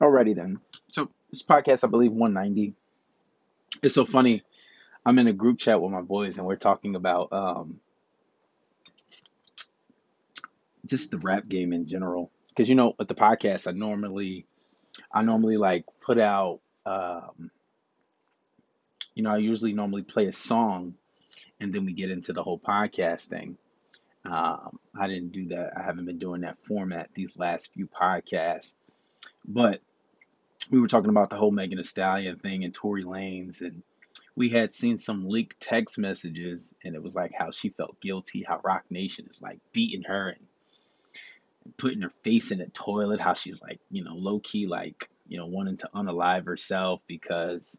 Alrighty then. So this podcast, I believe, 190. It's so funny. I'm in a group chat with my boys, and we're talking about um, just the rap game in general. Because you know, with the podcast, I normally, I normally like put out, um, you know, I usually normally play a song, and then we get into the whole podcast thing. Um, I didn't do that. I haven't been doing that format these last few podcasts, but we were talking about the whole Megan Thee Stallion thing and Tory Lanez, and we had seen some leaked text messages, and it was like how she felt guilty, how Roc Nation is like beating her and putting her face in the toilet, how she's like, you know, low key like, you know, wanting to unalive herself because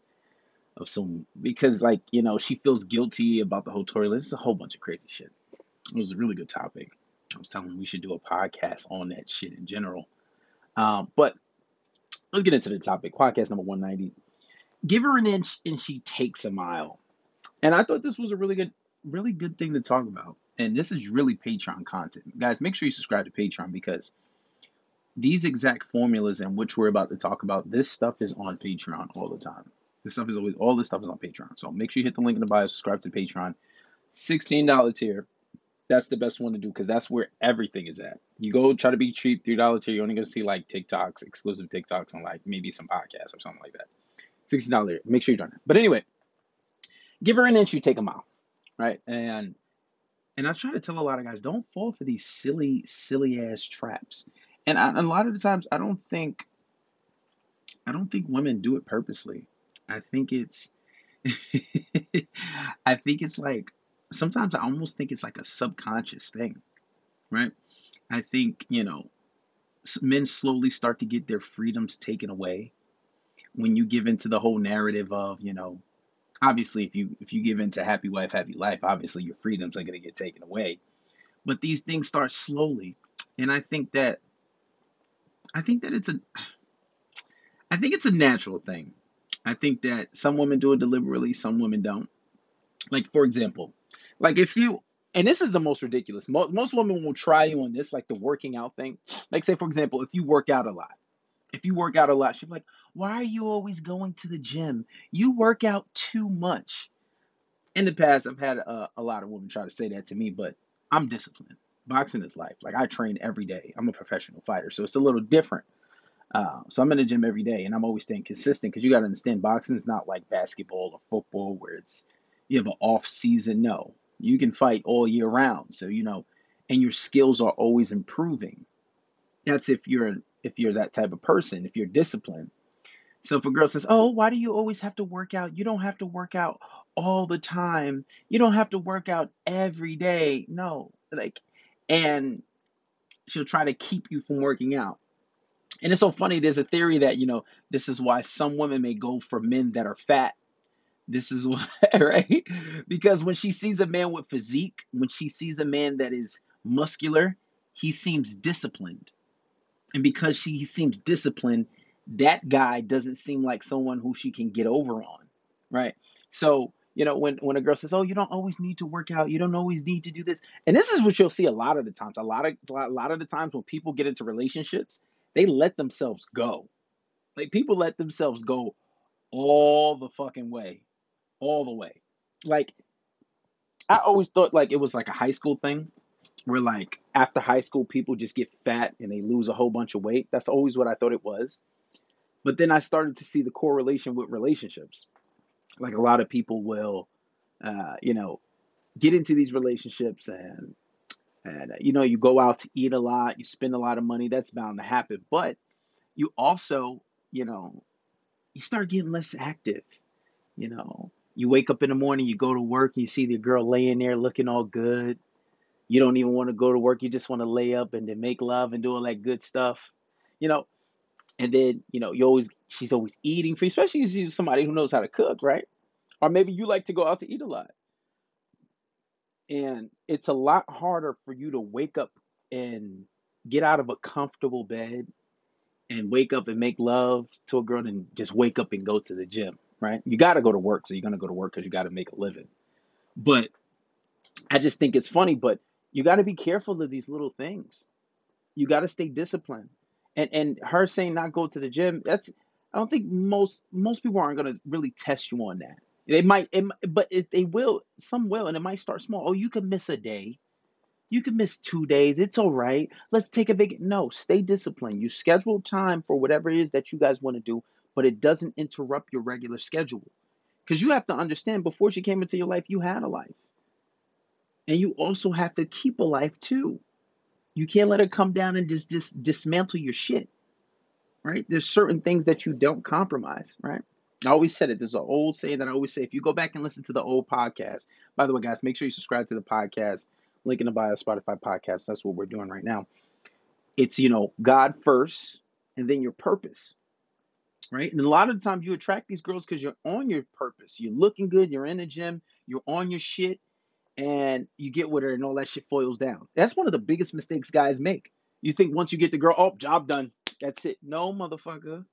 of some because like, you know, she feels guilty about the whole Tory. It's a whole bunch of crazy shit. It was a really good topic. I was telling we should do a podcast on that shit in general. Um, but let's get into the topic. Podcast number 190. Give her an inch and she takes a mile. And I thought this was a really good, really good thing to talk about. And this is really Patreon content. Guys, make sure you subscribe to Patreon because these exact formulas in which we're about to talk about, this stuff is on Patreon all the time. This stuff is always all this stuff is on Patreon. So make sure you hit the link in the bio, subscribe to Patreon. $16 tier. That's the best one to do because that's where everything is at. You go try to be cheap, three dollar tier, you're only gonna see like TikToks, exclusive TikToks, and like maybe some podcasts or something like that. Sixty dollar. Make sure you join it. But anyway, give her an inch, you take a mile, right? And and I try to tell a lot of guys, don't fall for these silly, silly ass traps. And a lot of the times, I don't think, I don't think women do it purposely. I think it's, I think it's like sometimes I almost think it's like a subconscious thing, right? I think you know, men slowly start to get their freedoms taken away when you give into the whole narrative of you know obviously if you if you give into happy wife happy life obviously your freedoms are going to get taken away. But these things start slowly and i think that i think that it's a i think it's a natural thing. I think that some women do it deliberately some women don't. Like for example like if you and this is the most ridiculous most, most women will try you on this like the working out thing like say for example if you work out a lot if you work out a lot she'll be like why are you always going to the gym? You work out too much. In the past, I've had a, a lot of women try to say that to me, but I'm disciplined. Boxing is life. Like I train every day. I'm a professional fighter, so it's a little different. Uh, so I'm in the gym every day, and I'm always staying consistent because you got to understand boxing is not like basketball or football where it's you have an off season. No, you can fight all year round. So you know, and your skills are always improving. That's if you're if you're that type of person. If you're disciplined. So if a girl says, "Oh, why do you always have to work out? You don't have to work out all the time. You don't have to work out every day." No, like, and she'll try to keep you from working out. And it's so funny. There's a theory that you know this is why some women may go for men that are fat. This is why, right? Because when she sees a man with physique, when she sees a man that is muscular, he seems disciplined. And because she seems disciplined, that guy doesn't seem like someone who she can get over on, right? So, you know, when when a girl says, "Oh, you don't always need to work out. You don't always need to do this," and this is what you'll see a lot of the times. A lot of a lot of the times when people get into relationships, they let themselves go. Like people let themselves go all the fucking way, all the way. Like I always thought like it was like a high school thing where like after high school people just get fat and they lose a whole bunch of weight. That's always what I thought it was. But then I started to see the correlation with relationships. Like a lot of people will, uh, you know, get into these relationships and and uh, you know you go out to eat a lot, you spend a lot of money. That's bound to happen. But you also, you know, you start getting less active. You know, you wake up in the morning, you go to work, you see the girl laying there looking all good. You don't even want to go to work. You just want to lay up and then make love and do all that good stuff. You know, and then, you know, you always she's always eating for you, especially if she's somebody who knows how to cook, right? Or maybe you like to go out to eat a lot. And it's a lot harder for you to wake up and get out of a comfortable bed and wake up and make love to a girl than just wake up and go to the gym, right? You got to go to work, so you're going to go to work because you got to make a living. But I just think it's funny, but you got to be careful of these little things. You got to stay disciplined. And and her saying not go to the gym, that's I don't think most most people aren't gonna really test you on that. They might, it, but if they will, some will, and it might start small. Oh, you can miss a day. You can miss two days. It's all right. Let's take a big no. Stay disciplined. You schedule time for whatever it is that you guys want to do, but it doesn't interrupt your regular schedule. Because you have to understand, before she came into your life, you had a life, and you also have to keep a life too. You can't let her come down and just, just dismantle your shit, right? There's certain things that you don't compromise, right? I always said it. There's an old saying that I always say. If you go back and listen to the old podcast, by the way, guys, make sure you subscribe to the podcast. Link in the bio, Spotify podcast. That's what we're doing right now. It's you know God first, and then your purpose, right? And a lot of the times you attract these girls because you're on your purpose. You're looking good. You're in the gym. You're on your shit, and you get with her, and all that shit foils down. That's one of the biggest mistakes guys make. You think once you get the girl, oh, job done. That's it. No, motherfucker.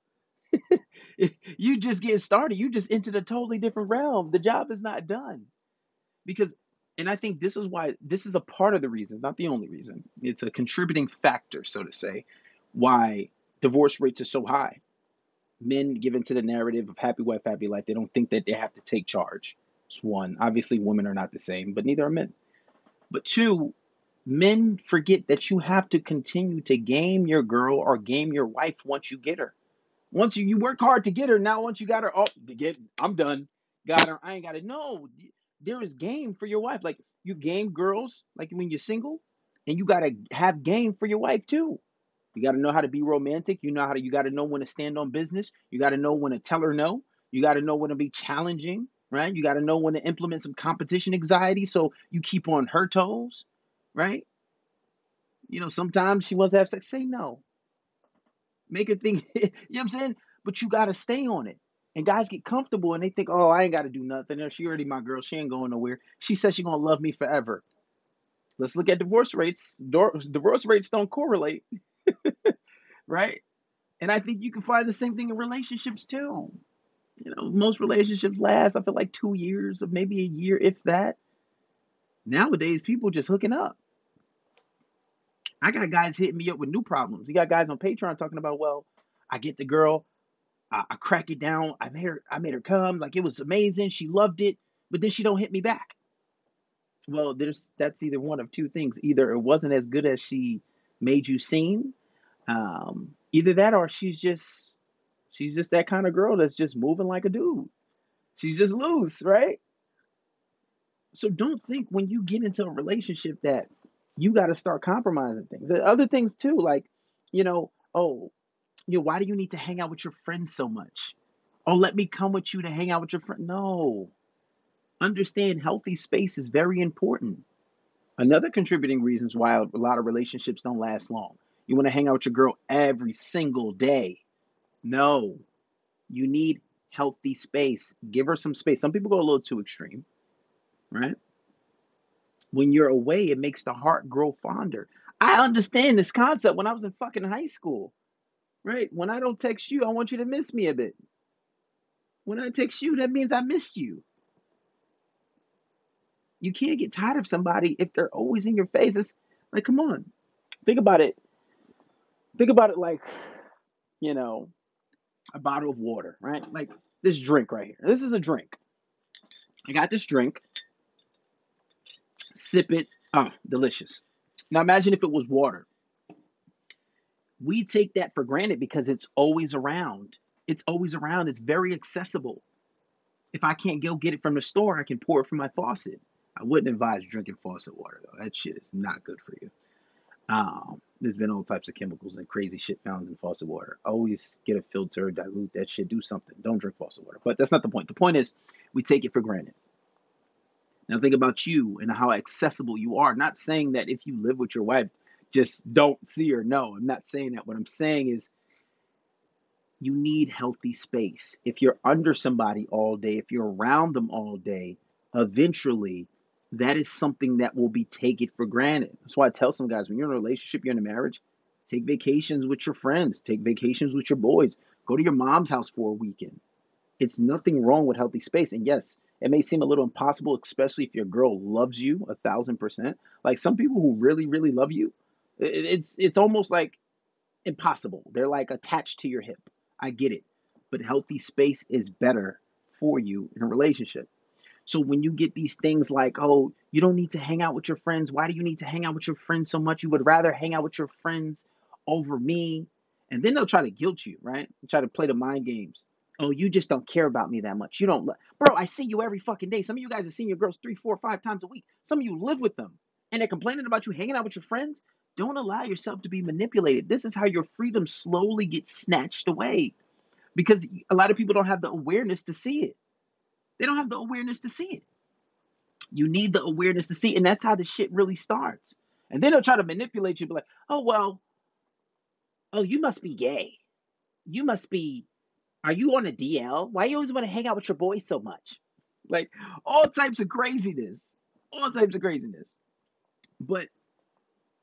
you just get started. You just entered a totally different realm. The job is not done. Because and I think this is why this is a part of the reason, not the only reason. It's a contributing factor, so to say, why divorce rates are so high. Men give into the narrative of happy wife, happy life. They don't think that they have to take charge. It's one. Obviously, women are not the same, but neither are men. But two, men forget that you have to continue to game your girl or game your wife once you get her. Once you, you work hard to get her, now once you got her, oh, to get, I'm done. Got her. I ain't got it. No, there is game for your wife. Like you game girls, like when you're single, and you gotta have game for your wife too. You gotta know how to be romantic. You know how to. You gotta know when to stand on business. You gotta know when to tell her no. You gotta know when to be challenging, right? You gotta know when to implement some competition anxiety so you keep on her toes, right? You know, sometimes she wants to have sex. Say no. Make her think, you know what I'm saying? But you got to stay on it. And guys get comfortable and they think, oh, I ain't got to do nothing. Oh, she already my girl. She ain't going nowhere. She says she to love me forever. Let's look at divorce rates. Divorce rates don't correlate, right? And I think you can find the same thing in relationships too. You know, most relationships last, I feel like two years or maybe a year, if that. Nowadays, people just hooking up. I got guys hitting me up with new problems. You got guys on Patreon talking about, well, I get the girl, I, I crack it down, I made her, I made her come, like it was amazing, she loved it, but then she don't hit me back. Well, there's that's either one of two things. Either it wasn't as good as she made you seem, um, either that or she's just she's just that kind of girl that's just moving like a dude. She's just loose, right? So don't think when you get into a relationship that you got to start compromising things. The other things too, like, you know, oh, you know, why do you need to hang out with your friends so much? Oh, let me come with you to hang out with your friend. No. Understand healthy space is very important. Another contributing reasons why a lot of relationships don't last long. You want to hang out with your girl every single day. No. You need healthy space. Give her some space. Some people go a little too extreme, right? when you're away, it makes the heart grow fonder. I understand this concept when I was in fucking high school, right? When I don't text you, I want you to miss me a bit. When I text you, that means I missed you. You can't get tired of somebody if they're always in your face. It's like, come on, think about it. Think about it like, you know, a bottle of water, right? Like this drink right here. This is a drink. I got this drink sip it. Oh, delicious. Now imagine if it was water. We take that for granted because it's always around. It's always around. It's very accessible. If I can't go get it from the store, I can pour it from my faucet. I wouldn't advise drinking faucet water though. That shit is not good for you. Um, there's been all types of chemicals and crazy shit found in faucet water. Always get a filter, dilute that shit, do something. Don't drink faucet water. But that's not the point. The point is we take it for granted. Now think about you and how accessible you are. Not saying that if you live with your wife, just don't see her. No, I'm not saying that. What I'm saying is you need healthy space. If you're under somebody all day, if you're around them all day, eventually that is something that will be taken for granted. That's why I tell some guys when you're in a relationship, you're in a marriage, take vacations with your friends, take vacations with your boys, go to your mom's house for a weekend. It's nothing wrong with healthy space. And yes, it may seem a little impossible, especially if your girl loves you a thousand percent. Like some people who really, really love you, it's it's almost like impossible. They're like attached to your hip. I get it. But healthy space is better for you in a relationship. So when you get these things like, oh, you don't need to hang out with your friends. Why do you need to hang out with your friends so much? You would rather hang out with your friends over me. And then they'll try to guilt you, right? Try to play the mind games. Oh, you just don't care about me that much. You don't, bro. I see you every fucking day. Some of you guys are seeing your girls three, four, five times a week. Some of you live with them, and they're complaining about you hanging out with your friends. Don't allow yourself to be manipulated. This is how your freedom slowly gets snatched away, because a lot of people don't have the awareness to see it. They don't have the awareness to see it. You need the awareness to see, and that's how the shit really starts. And then they'll try to manipulate you, be like, "Oh well, oh you must be gay. You must be are you on a DL? Why you always want to hang out with your boys so much? Like all types of craziness. All types of craziness. But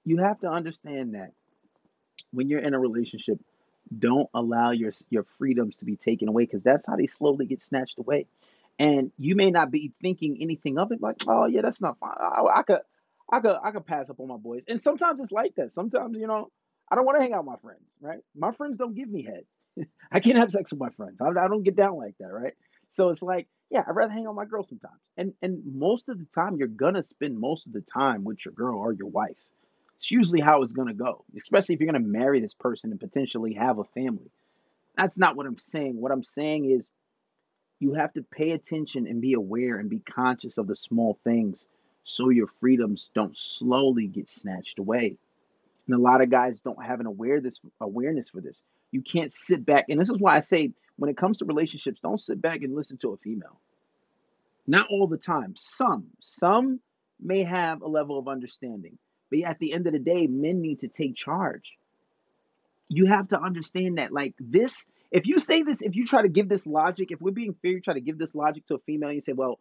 you have to understand that when you're in a relationship, don't allow your your freedoms to be taken away because that's how they slowly get snatched away. And you may not be thinking anything of it, like, oh yeah, that's not fine. I, I could, I could, I could pass up on my boys. And sometimes it's like that. Sometimes you know, I don't want to hang out with my friends, right? My friends don't give me head. I can't have sex with my friends. I, I don't get down like that, right? So it's like, yeah, I'd rather hang out with my girl sometimes. And and most of the time, you're gonna spend most of the time with your girl or your wife. It's usually how it's gonna go, especially if you're gonna marry this person and potentially have a family. That's not what I'm saying. What I'm saying is you have to pay attention and be aware and be conscious of the small things so your freedoms don't slowly get snatched away. And a lot of guys don't have an awareness awareness for this. You can't sit back, and this is why I say when it comes to relationships, don't sit back and listen to a female. Not all the time. Some, some may have a level of understanding, but at the end of the day, men need to take charge. You have to understand that, like this. If you say this, if you try to give this logic, if we're being fair, you try to give this logic to a female, you say, well,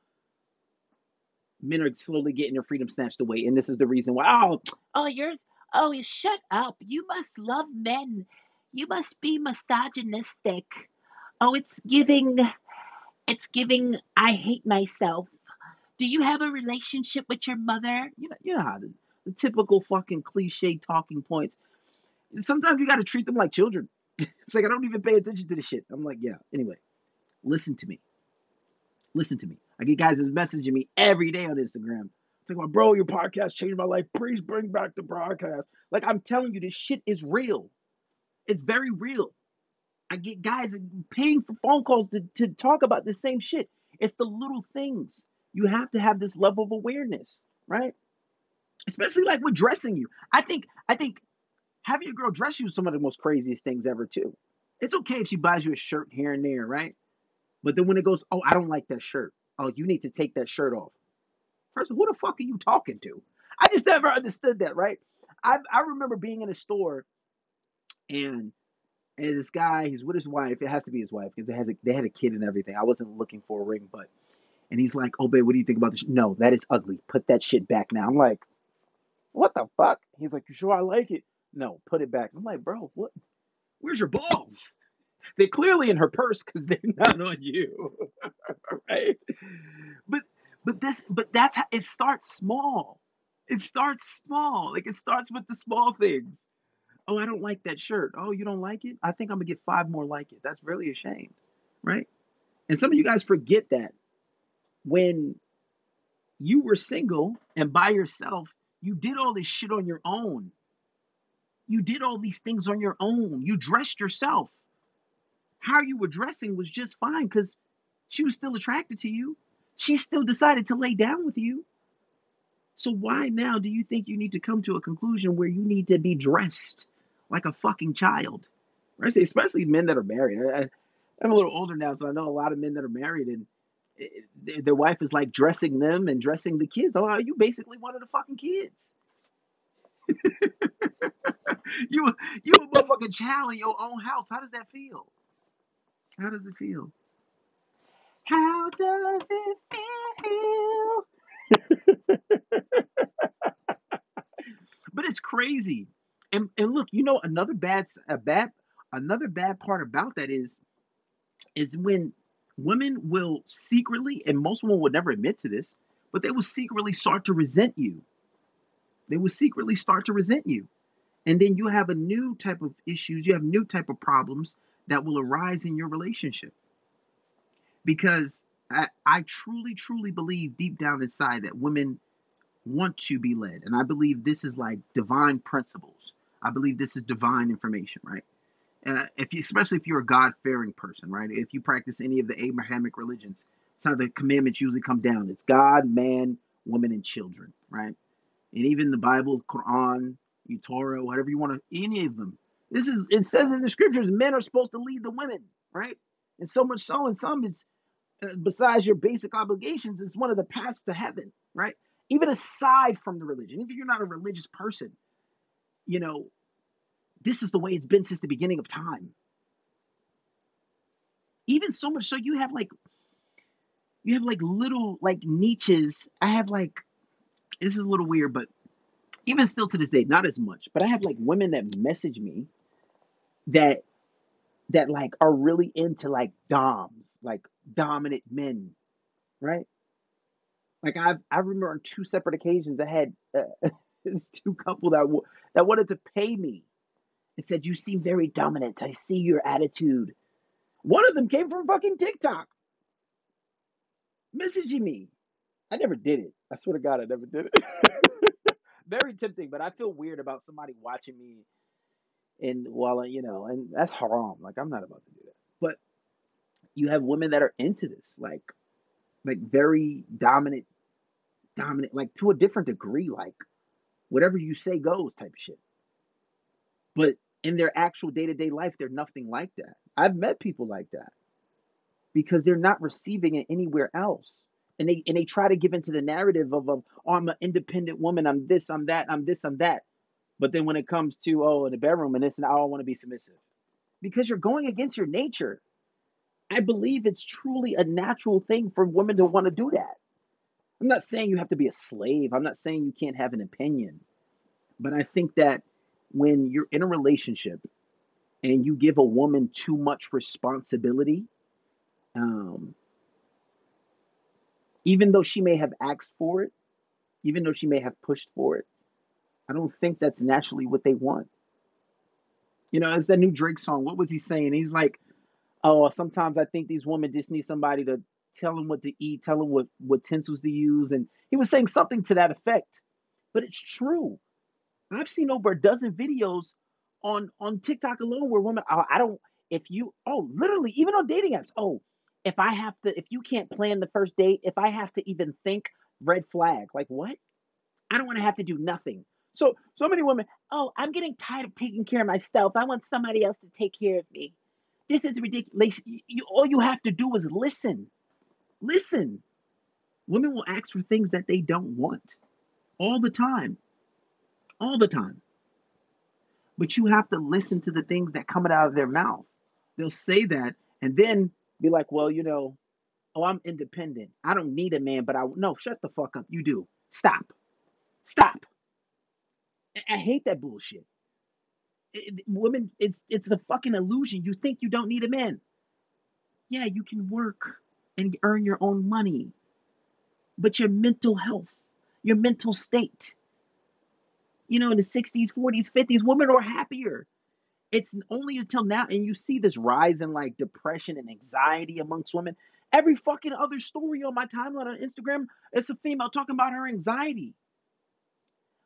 men are slowly getting their freedom snatched away, and this is the reason why. Oh, Oh, you're. Oh, shut up. You must love men. You must be misogynistic. Oh, it's giving. It's giving. I hate myself. Do you have a relationship with your mother? you know, you know how the, the typical fucking cliche talking points. Sometimes you got to treat them like children. it's like I don't even pay attention to the shit. I'm like, yeah. Anyway, listen to me. Listen to me. I get guys messaging me every day on Instagram. Like about, bro, your podcast changed my life. Please bring back the broadcast. Like I'm telling you, this shit is real. It's very real. I get guys paying for phone calls to, to talk about the same shit. It's the little things. You have to have this level of awareness, right? Especially like with dressing you. I think I think having your girl dress you is some of the most craziest things ever too. It's okay if she buys you a shirt here and there, right? But then when it goes, oh, I don't like that shirt. Oh, you need to take that shirt off. First, who the fuck are you talking to? I just never understood that, right? I I remember being in a store and and this guy, he's with his wife. It has to be his wife because they has a, they had a kid and everything. I wasn't looking for a ring, but and he's like, "Oh, babe, what do you think about this?" No, that is ugly. Put that shit back now. I'm like, "What the fuck?" He's like, "You sure I like it?" No, put it back. I'm like, "Bro, what? Where's your balls?" They're clearly in her purse because they're not on you, right? But but this but that's how it starts small. It starts small. Like it starts with the small things. Oh, I don't like that shirt. Oh, you don't like it? I think I'm gonna get five more like it. That's really a shame, right? And some of you guys forget that when you were single and by yourself, you did all this shit on your own. You did all these things on your own. You dressed yourself. How you were dressing was just fine because she was still attracted to you. She still decided to lay down with you. So why now do you think you need to come to a conclusion where you need to be dressed like a fucking child? Especially men that are married. I, I'm a little older now, so I know a lot of men that are married and it- their their wife is like dressing them and dressing the kids. Oh, you basically one of the fucking kids. you you a motherfucking child in your own house. How does that feel? How does it feel? How does it feel? But it's crazy. And and look, you know another bad a bad another bad part about that is is when women will secretly and most women would never admit to this, but they will secretly start to resent you. They will secretly start to resent you. And then you have a new type of issues, you have new type of problems that will arise in your relationship. Because I, I truly, truly believe deep down inside that women want to be led. And I believe this is like divine principles. I believe this is divine information, right? Uh, if you, especially if you're a God-fearing person, right? If you practice any of the Abrahamic religions, it's how the commandments usually come down. It's God, man, woman, and children, right? And even the Bible, Quran, Torah, whatever you want to, any of them. This is it says in the scriptures, men are supposed to lead the women, right? And so much so, in some, it's uh, besides your basic obligations, it's one of the paths to heaven, right? Even aside from the religion, if you're not a religious person, you know, this is the way it's been since the beginning of time. Even so much so, you have like, you have like little like niches. I have like, this is a little weird, but even still to this day, not as much. But I have like women that message me that that like are really into like doms, like dominant men, right? Like I I remember on two separate occasions I had uh, this two couple that w- that wanted to pay me. It said you seem very dominant. I see your attitude. One of them came from fucking TikTok, messaging me. I never did it. I swear to God, I never did it. very tempting, but I feel weird about somebody watching me and while you know, and that's haram. Like I'm not about to do that. But you have women that are into this, like like very dominant, dominant, like to a different degree, like whatever you say goes type of shit. But in their actual day to day life, they're nothing like that. I've met people like that because they're not receiving it anywhere else. And they and they try to give into the narrative of, of oh, I'm an independent woman, I'm this, I'm that, I'm this, I'm that. But then when it comes to oh in the bedroom and this and I don't want to be submissive. Because you're going against your nature. I believe it's truly a natural thing for women to want to do that. I'm not saying you have to be a slave. I'm not saying you can't have an opinion. But I think that when you're in a relationship and you give a woman too much responsibility, um, even though she may have asked for it, even though she may have pushed for it, I don't think that's naturally what they want. You know, it's that new Drake song. What was he saying? He's like, oh, sometimes I think these women just need somebody to tell them what to eat, tell them what, what utensils to use. And he was saying something to that effect. But it's true. I've seen over a dozen videos on on TikTok alone where women, oh, I don't, if you, oh, literally, even on dating apps, oh, if I have to, if you can't plan the first date, if I have to even think, red flag. Like, what? I don't want to have to do nothing. So, so many women, oh, I'm getting tired of taking care of myself. I want somebody else to take care of me. This is ridiculous. You, all you have to do is listen. Listen. Women will ask for things that they don't want all the time. All the time. But you have to listen to the things that come out of their mouth. They'll say that and then be like, well, you know, oh, I'm independent. I don't need a man, but I no, shut the fuck up. You do. Stop. Stop. I, I hate that bullshit. It, women, it's it's a fucking illusion. You think you don't need a man. Yeah, you can work and earn your own money. But your mental health, your mental state, you know, in the 60s, 40s, 50s, women are happier. It's only until now, and you see this rise in like depression and anxiety amongst women. Every fucking other story on my timeline on Instagram, it's a female talking about her anxiety.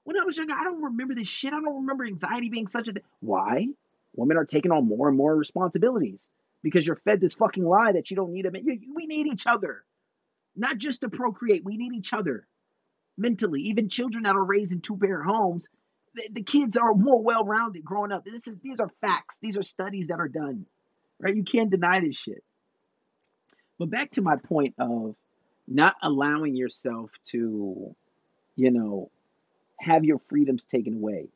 When I was younger, I don't remember this shit. I don't remember anxiety being such a thing. Why? Women are taking on more and more responsibilities because you're fed this fucking lie that you don't need a man. We need each other, not just to procreate. We need each other mentally. Even children that are raised in two parent homes, the, the kids are more well rounded growing up. This is these are facts. These are studies that are done, right? You can't deny this shit. But back to my point of not allowing yourself to, you know, have your freedoms taken away.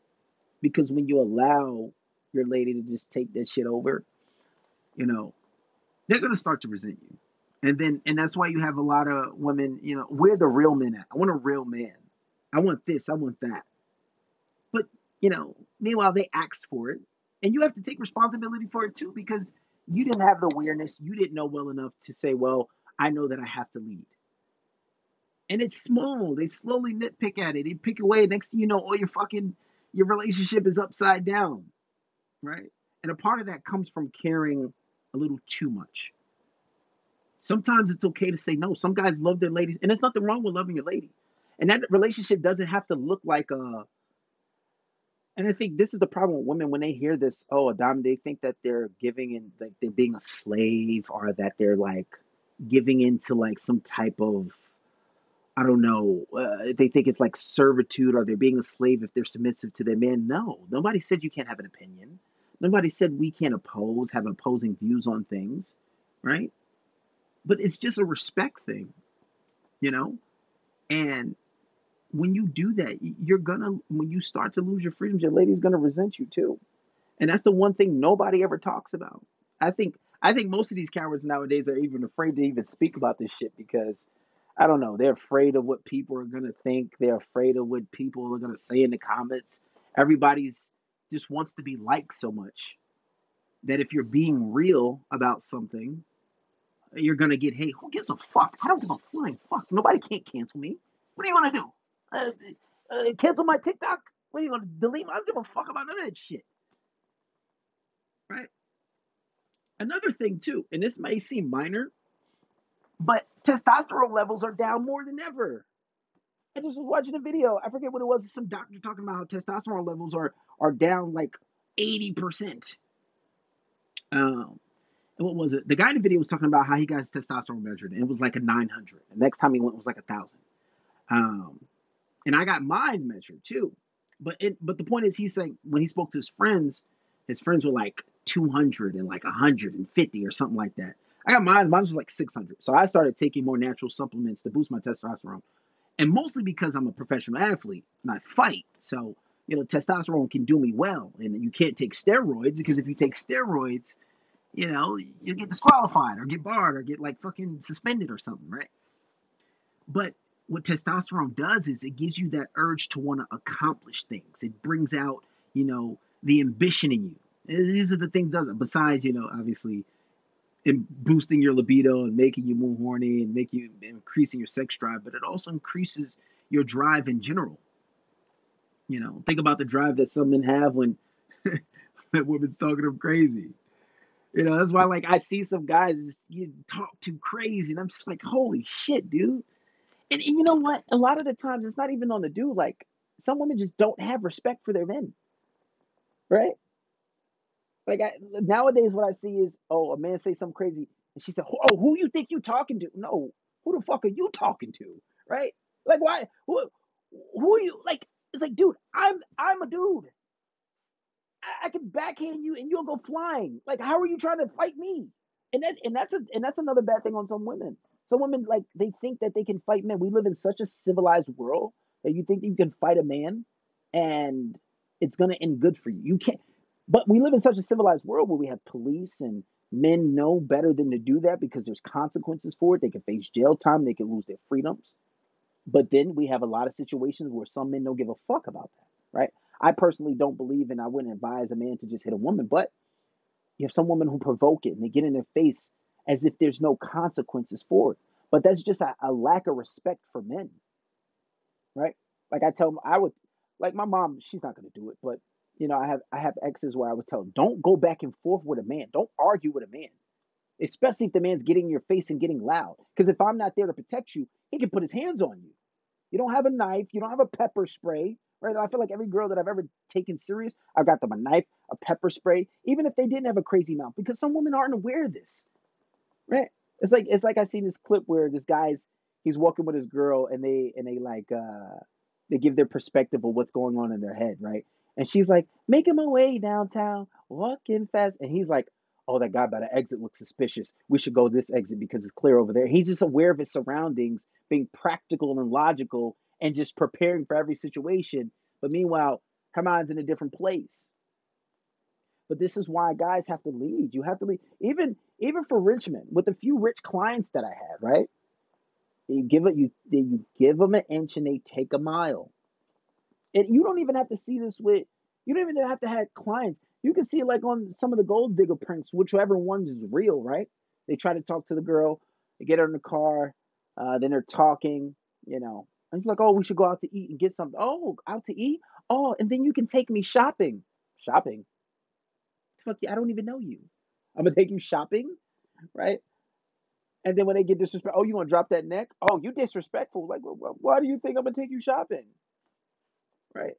Because when you allow your lady to just take that shit over, you know, they're gonna start to resent you. And then and that's why you have a lot of women, you know, where the real men at? I want a real man. I want this, I want that. You know, meanwhile they asked for it. And you have to take responsibility for it too, because you didn't have the awareness, you didn't know well enough to say, well, I know that I have to lead. And it's small. They slowly nitpick at it. They pick away. Next thing you know, all your fucking your relationship is upside down, right? And a part of that comes from caring a little too much. Sometimes it's okay to say no. Some guys love their ladies, and there's nothing wrong with loving your lady. And that relationship doesn't have to look like a. And I think this is the problem with women when they hear this. Oh, Adam, they think that they're giving in, like they're being a slave, or that they're like giving into like some type of I don't know. Uh, they think it's like servitude or they're being a slave if they're submissive to their man. No, nobody said you can't have an opinion. Nobody said we can't oppose, have opposing views on things, right? But it's just a respect thing, you know? And when you do that, you're gonna, when you start to lose your freedoms, your lady's gonna resent you too. And that's the one thing nobody ever talks about. I think, I think most of these cowards nowadays are even afraid to even speak about this shit because I don't know. They're afraid of what people are gonna think. They're afraid of what people are gonna say in the comments. Everybody's just wants to be liked so much that if you're being real about something, you're gonna get hate. Who gives a fuck? I don't give a flying fuck. Nobody can't cancel me. What do you want to do? Uh, uh, cancel my TikTok? What are you gonna delete? I don't give a fuck about none of that shit. Right? Another thing too, and this may seem minor, but testosterone levels are down more than ever. I just was watching a video. I forget what it was. Some doctor talking about how testosterone levels are are down like eighty percent. Um, what was it? The guy in the video was talking about how he got his testosterone measured, and it was like a nine hundred. The next time he went, it was like a thousand. Um, and I got mine measured too. But it, but the point is, he's saying when he spoke to his friends, his friends were like two hundred and like hundred and fifty or something like that. I got mine. Mine was like 600. So I started taking more natural supplements to boost my testosterone. And mostly because I'm a professional athlete and I fight. So, you know, testosterone can do me well. And you can't take steroids because if you take steroids, you know, you get disqualified or get barred or get like fucking suspended or something, right? But what testosterone does is it gives you that urge to want to accomplish things. It brings out, you know, the ambition in you. These are the things does it. Besides, you know, obviously in boosting your libido and making you more horny and make you increasing your sex drive, but it also increases your drive in general. You know, think about the drive that some men have when that woman's talking them crazy. You know, that's why like I see some guys just talk too crazy, and I'm just like, holy shit, dude. And, and you know what? A lot of the times it's not even on the dude. Like some women just don't have respect for their men, right? Like I, nowadays, what I see is, oh, a man say something crazy, and she said, "Oh, who you think you talking to?" No, who the fuck are you talking to? Right? Like, why? Who? Who are you? Like, it's like, dude, I'm I'm a dude. I, I can backhand you, and you'll go flying. Like, how are you trying to fight me? And that and that's a and that's another bad thing on some women. Some women like they think that they can fight men. We live in such a civilized world that you think you can fight a man, and it's gonna end good for you. You can't. But we live in such a civilized world where we have police and men know better than to do that because there's consequences for it. They can face jail time, they can lose their freedoms. But then we have a lot of situations where some men don't give a fuck about that, right? I personally don't believe and I wouldn't advise a man to just hit a woman, but you have some women who provoke it and they get in their face as if there's no consequences for it. But that's just a, a lack of respect for men, right? Like I tell I would, like my mom, she's not to do it, but you know, I have I have exes where I would tell them, don't go back and forth with a man. Don't argue with a man. Especially if the man's getting in your face and getting loud. Because if I'm not there to protect you, he can put his hands on you. You don't have a knife, you don't have a pepper spray, right? I feel like every girl that I've ever taken serious, I've got them a knife, a pepper spray, even if they didn't have a crazy mouth, because some women aren't aware of this. Right? It's like it's like I seen this clip where this guy's he's walking with his girl and they and they like uh they give their perspective of what's going on in their head, right? And she's like, making my way downtown, walking fast. And he's like, oh, that guy by the exit looks suspicious. We should go this exit because it's clear over there. He's just aware of his surroundings, being practical and logical and just preparing for every situation. But meanwhile, her in a different place. But this is why guys have to lead. You have to lead. Even even for Richmond, with a few rich clients that I had, right? You give it you you give them an inch and they take a mile. And you don't even have to see this with, you don't even have to have clients. You can see like on some of the gold digger pranks, whichever ones is real, right? They try to talk to the girl, they get her in the car, uh, then they're talking, you know. And it's like, oh, we should go out to eat and get something. Oh, out to eat? Oh, and then you can take me shopping. Shopping? Fuck you, I don't even know you. I'm gonna take you shopping, right? And then when they get disrespectful, oh, you gonna drop that neck? Oh, you disrespectful. Like, why do you think I'm gonna take you shopping? Right?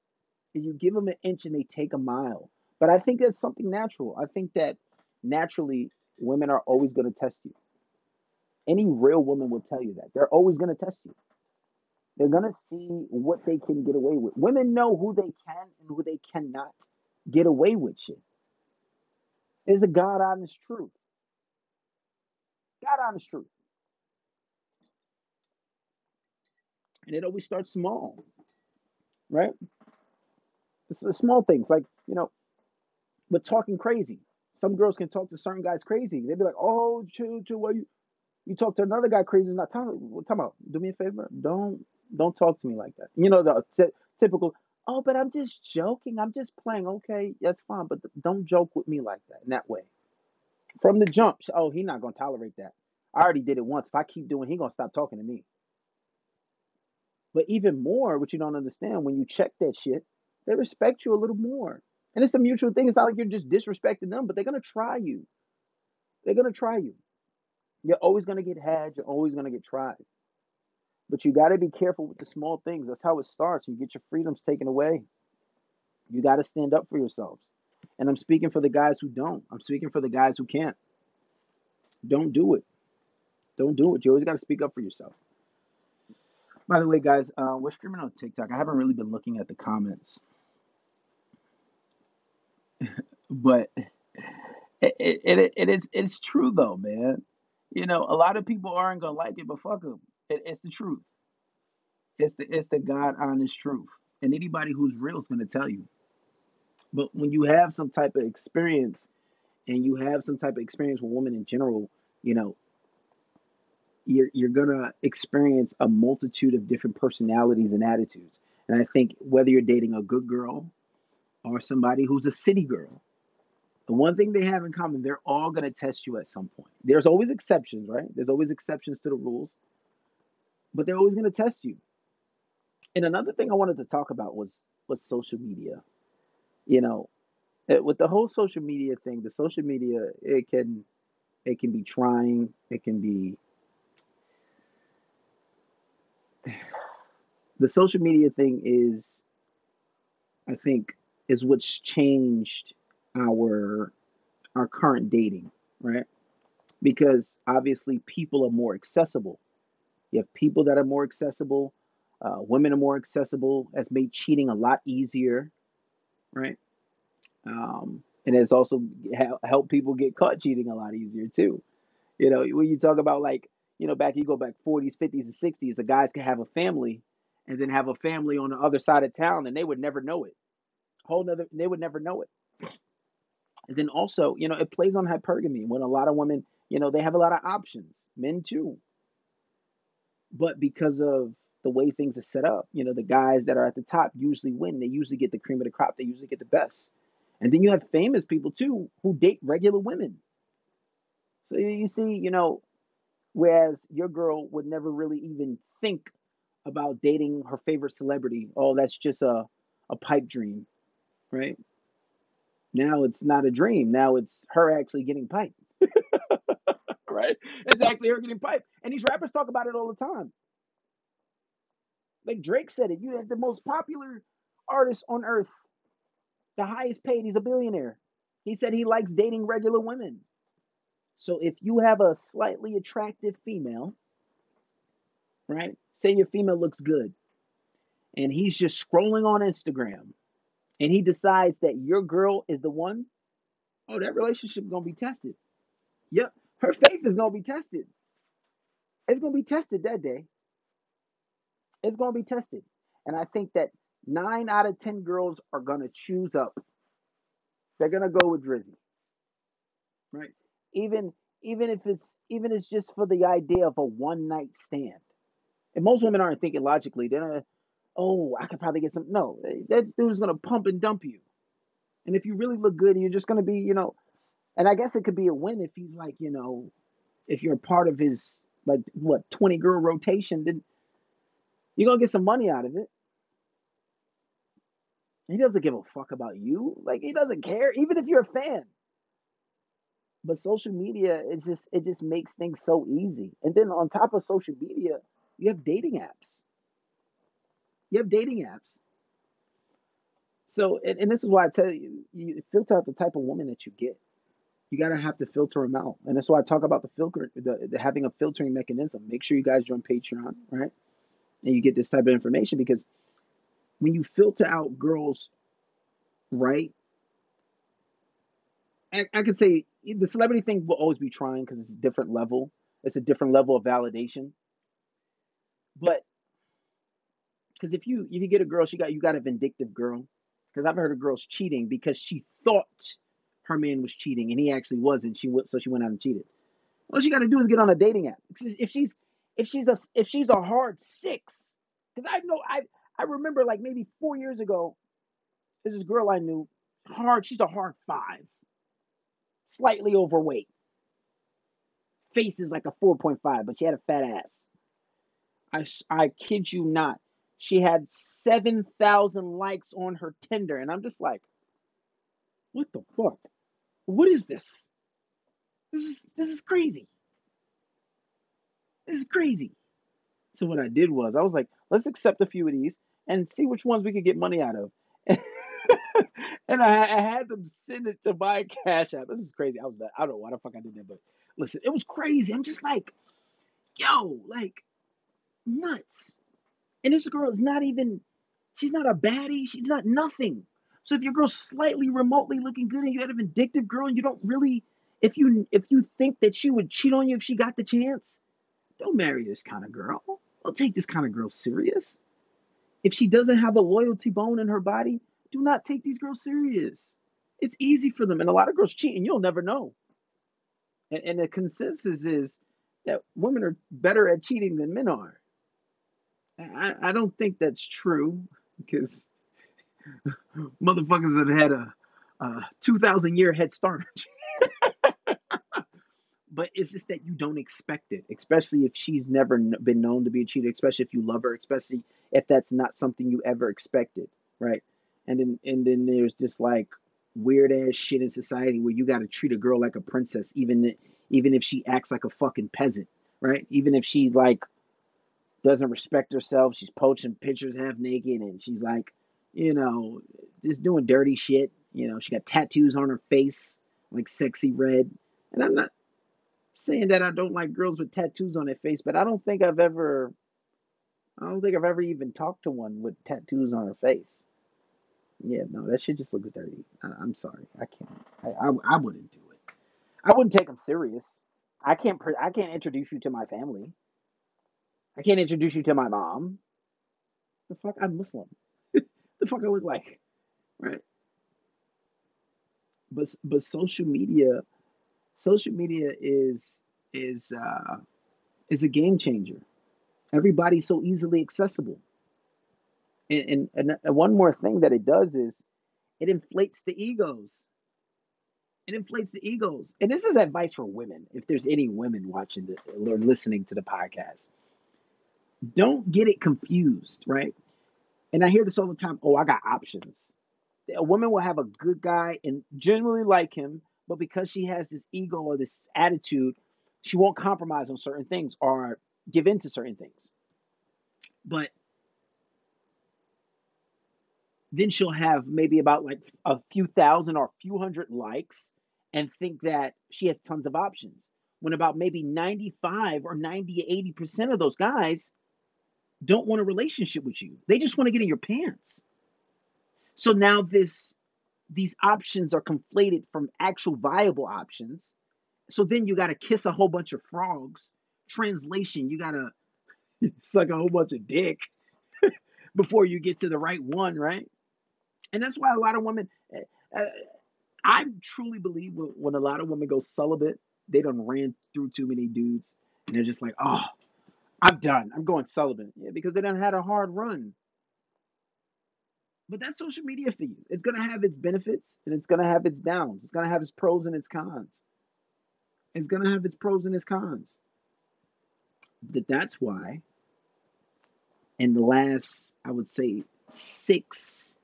And you give them an inch and they take a mile. But I think that's something natural. I think that naturally women are always gonna test you. Any real woman will tell you that. They're always gonna test you. They're gonna see what they can get away with. Women know who they can and who they cannot get away with shit. It's a God honest truth. God honest truth. And it always starts small, right? It's the small things like, you know, but talking crazy. Some girls can talk to certain guys crazy. They'd be like, oh, chill, chill, why you you talk to another guy crazy, not talking, time out. Do me a favor. Don't don't talk to me like that. You know the t- typical. Oh, but I'm just joking. I'm just playing. Okay, that's fine, but don't joke with me like that in that way. From the jump. Oh, he's not gonna tolerate that. I already did it once. If I keep doing, he gonna stop talking to me. But even more, what you don't understand, when you check that shit, they respect you a little more. And it's a mutual thing. It's not like you're just disrespecting them, but they're gonna try you. They're gonna try you. You're always gonna get had. You're always gonna get tried. But you got to be careful with the small things. That's how it starts. You get your freedoms taken away. You got to stand up for yourselves. And I'm speaking for the guys who don't. I'm speaking for the guys who can't. Don't do it. Don't do it. You always got to speak up for yourself. By the way, guys, uh, we're streaming on TikTok. I haven't really been looking at the comments, but it, it, it, it is it's true though, man. You know, a lot of people aren't gonna like it, but fuck them. It, it's the truth. It's the it's the God honest truth, and anybody who's real is gonna tell you. But when you have some type of experience, and you have some type of experience with women in general, you know, you're you're gonna experience a multitude of different personalities and attitudes. And I think whether you're dating a good girl or somebody who's a city girl, the one thing they have in common, they're all gonna test you at some point. There's always exceptions, right? There's always exceptions to the rules but they're always going to test you. And another thing I wanted to talk about was was social media. You know, it, with the whole social media thing, the social media it can it can be trying, it can be the social media thing is I think is what's changed our our current dating, right? Because obviously people are more accessible you have people that are more accessible. Uh, women are more accessible. Has made cheating a lot easier, right? Um, and it's also ha- helped people get caught cheating a lot easier too. You know, when you talk about like, you know, back you go back 40s, 50s, and 60s, the guys could have a family and then have a family on the other side of town, and they would never know it. Whole nother, they would never know it. And then also, you know, it plays on hypergamy when a lot of women, you know, they have a lot of options. Men too. But because of the way things are set up, you know, the guys that are at the top usually win. They usually get the cream of the crop. They usually get the best. And then you have famous people too who date regular women. So you see, you know, whereas your girl would never really even think about dating her favorite celebrity. Oh, that's just a, a pipe dream, right? Now it's not a dream. Now it's her actually getting piped. right? It's actually her getting piped. And these rappers talk about it all the time. Like Drake said it. You have the most popular artist on earth, the highest paid. He's a billionaire. He said he likes dating regular women. So if you have a slightly attractive female, right? Say your female looks good, and he's just scrolling on Instagram, and he decides that your girl is the one. Oh, that relationship gonna be tested. Yep, her faith is going to be tested. It's going to be tested that day. It's going to be tested. And I think that nine out of 10 girls are going to choose up. They're going to go with Drizzy. Right? Even even if it's even if it's just for the idea of a one night stand. And most women aren't thinking logically. They're not, oh, I could probably get some. No, that dude's gonna pump and dump you. And if you really look good, you're just gonna be, you know, and I guess it could be a win if he's like, you know, if you're a part of his like what 20 girl rotation, then you're gonna get some money out of it. He doesn't give a fuck about you. Like he doesn't care, even if you're a fan. But social media, it just it just makes things so easy. And then on top of social media, you have dating apps. You have dating apps. So, and, and this is why I tell you, you filter out the type of woman that you get. You gotta have to filter them out, and that's why I talk about the filter, the, the having a filtering mechanism. Make sure you guys join Patreon, right? And you get this type of information because when you filter out girls, right? I, I could say the celebrity thing will always be trying because it's a different level. It's a different level of validation. But because if you if you get a girl, she got you got a vindictive girl. Because I've heard of girls cheating because she thought her man was cheating and he actually wasn't. She went so she went out and cheated. All she got to do is get on a dating app. If she's if she's a if she's a hard six, because I know I I remember like maybe four years ago, there's this girl I knew, hard. She's a hard five, slightly overweight. Face is like a 4.5, but she had a fat ass. I, I kid you not. She had 7,000 likes on her Tinder. And I'm just like, what the fuck? What is this? This is this is crazy. This is crazy. So what I did was I was like, let's accept a few of these and see which ones we could get money out of. and I, I, had them send it to my cash app. This is crazy. I was I don't know why the fuck I did that, but listen, it was crazy. I'm just like, yo, like nuts. And this girl is not even, she's not a baddie. She's not nothing. So if your girl's slightly remotely looking good and you had a vindictive girl and you don't really, if you if you think that she would cheat on you if she got the chance, don't marry this kind of girl. Don't take this kind of girl serious. If she doesn't have a loyalty bone in her body, do not take these girls serious. It's easy for them. And a lot of girls cheat and you'll never know. And, and the consensus is that women are better at cheating than men are. I, I don't think that's true because motherfuckers that had a, a 2,000 year head start. but it's just that you don't expect it, especially if she's never been known to be a cheater, especially if you love her, especially if that's not something you ever expected, right? And then and then there's just like weird ass shit in society where you got to treat a girl like a princess, even even if she acts like a fucking peasant, right? Even if she like doesn't respect herself, she's poaching pictures half naked, and she's like, you know, just doing dirty shit. You know, she got tattoos on her face, like Sexyy Red. And I'm not saying that I don't like girls with tattoos on their face, but I don't think I've ever, I don't think I've ever even talked to one with tattoos on her face. Yeah, no, that shit just looks dirty. I, am sorry, I can't. I, I, I wouldn't do it. I wouldn't take them serious. I can't. I can't introduce you to my family. I can't introduce you to my mom. The fuck, I'm Muslim. The fuck I look like, right? But but social media, social media is is uh, is a game changer. Everybody's so easily accessible. And, and, and one more thing that it does is it inflates the egos. It inflates the egos. And this is advice for women, if there's any women watching the, or listening to the podcast. Don't get it confused, right? And I hear this all the time. Oh, I got options. A woman will have a good guy and generally like him, but because she has this ego or this attitude, she won't compromise on certain things or give in to certain things. But then she'll have maybe about like a few thousand or a few hundred likes and think that she has tons of options. When about maybe 95 or 90, 80% of those guys don't want a relationship with you. They just want to get in your pants. So now this these options are conflated from actual viable options. So then you got to kiss a whole bunch of frogs. Translation, you got to suck a whole bunch of dick before you get to the right one, right? And that's why a lot of women, uh, I truly believe when a lot of women go celibate, they don't ran through too many dudes, and they're just like, oh, I'm done. I'm going celibate. Yeah, because they done had a hard run. But that's social media for you. It's gonna have its benefits and it's gonna have its downs. It's gonna have its pros and its cons. It's gonna have its pros and its cons. But that's why in the last, I would say, six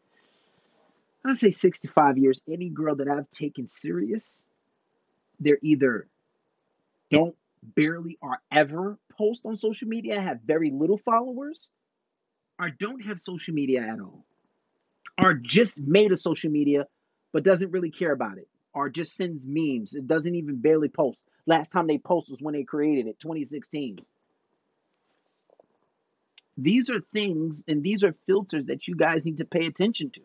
I'd say 65 years, any girl that I've taken serious, they're either don't barely or ever post on social media, have very little followers, or don't have social media at all, or just made a social media but doesn't really care about it, or just sends memes. It doesn't even barely post. Last time they post was when they created it, 2016. These are things and these are filters that you guys need to pay attention to.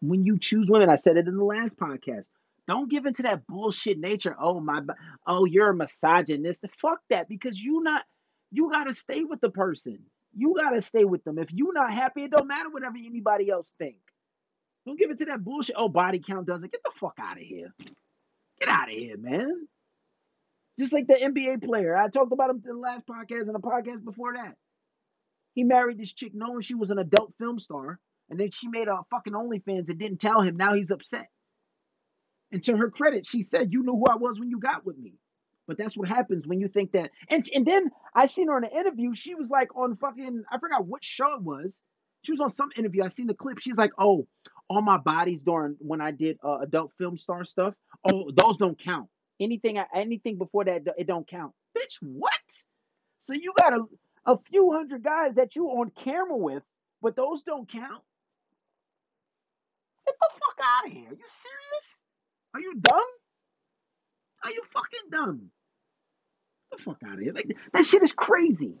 When you choose women, I said it in the last podcast. Don't give into that bullshit nature. Oh my, oh you're a misogynist. Fuck that, because you not, you gotta stay with the person. You gotta stay with them. If you're not happy, it don't matter whatever anybody else think. Don't give it to that bullshit. Oh, body count doesn't. Get the fuck out of here. Get out of here, man. Just like the NBA player. I talked about him in the last podcast and the podcast before that. He married this chick knowing she was an adult film star, and then she made a fucking OnlyFans and didn't tell him. Now he's upset. And to her credit, she said, "You knew who I was when you got with me." But that's what happens when you think that. And and then I seen her in an interview. She was like on fucking I forgot what show it was. She was on some interview. I seen the clip. She's like, "Oh, all my bodies during when I did uh, adult film star stuff. Oh, those don't count. Anything anything before that it don't count. Bitch, what? So you got a a few hundred guys that you on camera with, but those don't count. Get the fuck out of here. Are you serious? Are you dumb? Are you fucking dumb? Get the fuck out of here. Like that shit is crazy.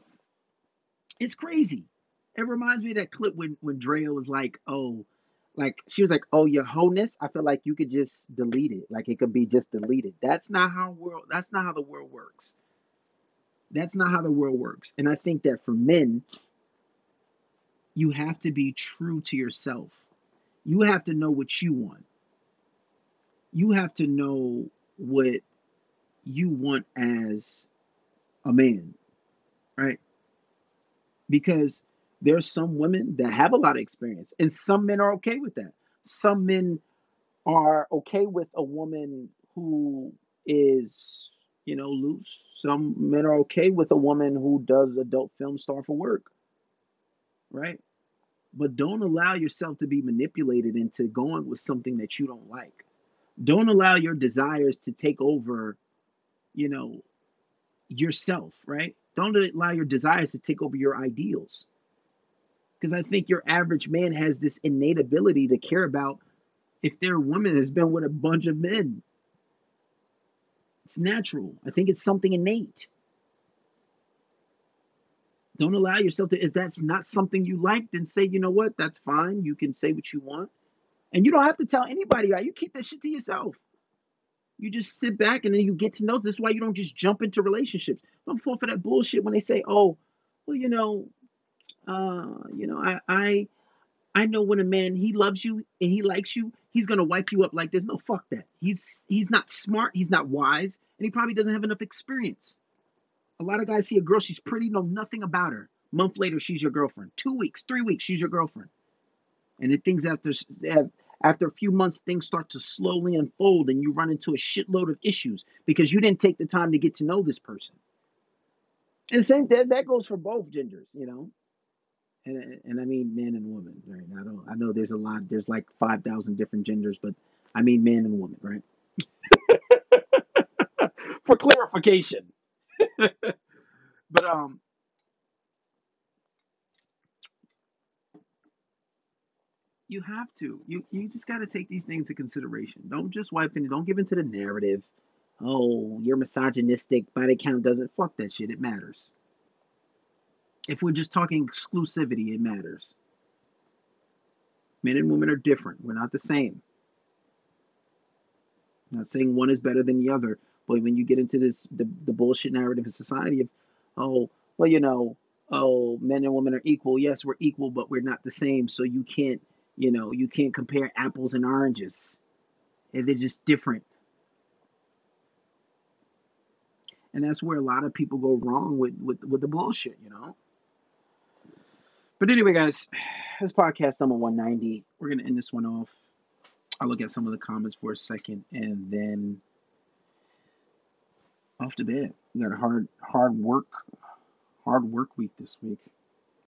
It's crazy. It reminds me of that clip when when Drea was like, "Oh, like she was like, "Oh, your wholeness." I feel like you could just delete it. Like it could be just deleted. That's not how world. That's not how the world works. That's not how the world works. And I think that for men, you have to be true to yourself. You have to know what you want. You have to know what you want as a man, right? Because there's some women that have a lot of experience, and some men are okay with that. Some men are okay with a woman who is, you know, loose. Some men are okay with a woman who does adult film star for work, right? But don't allow yourself to be manipulated into going with something that you don't like. Don't allow your desires to take over, you know, yourself, right? Don't allow your desires to take over your ideals. Because I think your average man has this innate ability to care about if their woman has been with a bunch of men. It's natural. I think it's something innate. Don't allow yourself to, if that's not something you like, then say, you know what, that's fine. You can say what you want. And you don't have to tell anybody You keep that shit to yourself. You just sit back and then you get to know. This is why you don't just jump into relationships. Don't fall for that bullshit when they say, oh, well, you know, uh, you know, I, I, I know when a man he loves you and he likes you, he's gonna wipe you up like this. No, fuck that. He's he's not smart. He's not wise, and he probably doesn't have enough experience. A lot of guys see a girl, she's pretty, know nothing about her. Month later, she's your girlfriend. Two weeks, three weeks, she's your girlfriend. And then things after after a few months, things start to slowly unfold, and you run into a shitload of issues because you didn't take the time to get to know this person. And same that that goes for both genders, you know and and I mean men and women, right? I don't I know there's a lot there's like five thousand different genders, but I mean men and women, right? For clarification. but um you have to. You you just gotta take these things into consideration. Don't just wipe in don't give into the narrative. Oh, you're misogynistic, body count doesn't fuck that shit, it matters. If we're just talking exclusivity, it matters. Men and women are different. We're not the same. I'm not saying one is better than the other, but when you get into this the, the bullshit narrative in society of, oh, well, you know, oh, men and women are equal. Yes, we're equal, but we're not the same. So you can't, you know, you can't compare apples and oranges. They're just different. And that's where a lot of people go wrong with, with, with the bullshit, you know? But anyway, guys, this podcast number 190. We're gonna end this one off. I'll look at some of the comments for a second and then off to bed. We got a hard hard work hard work week this week.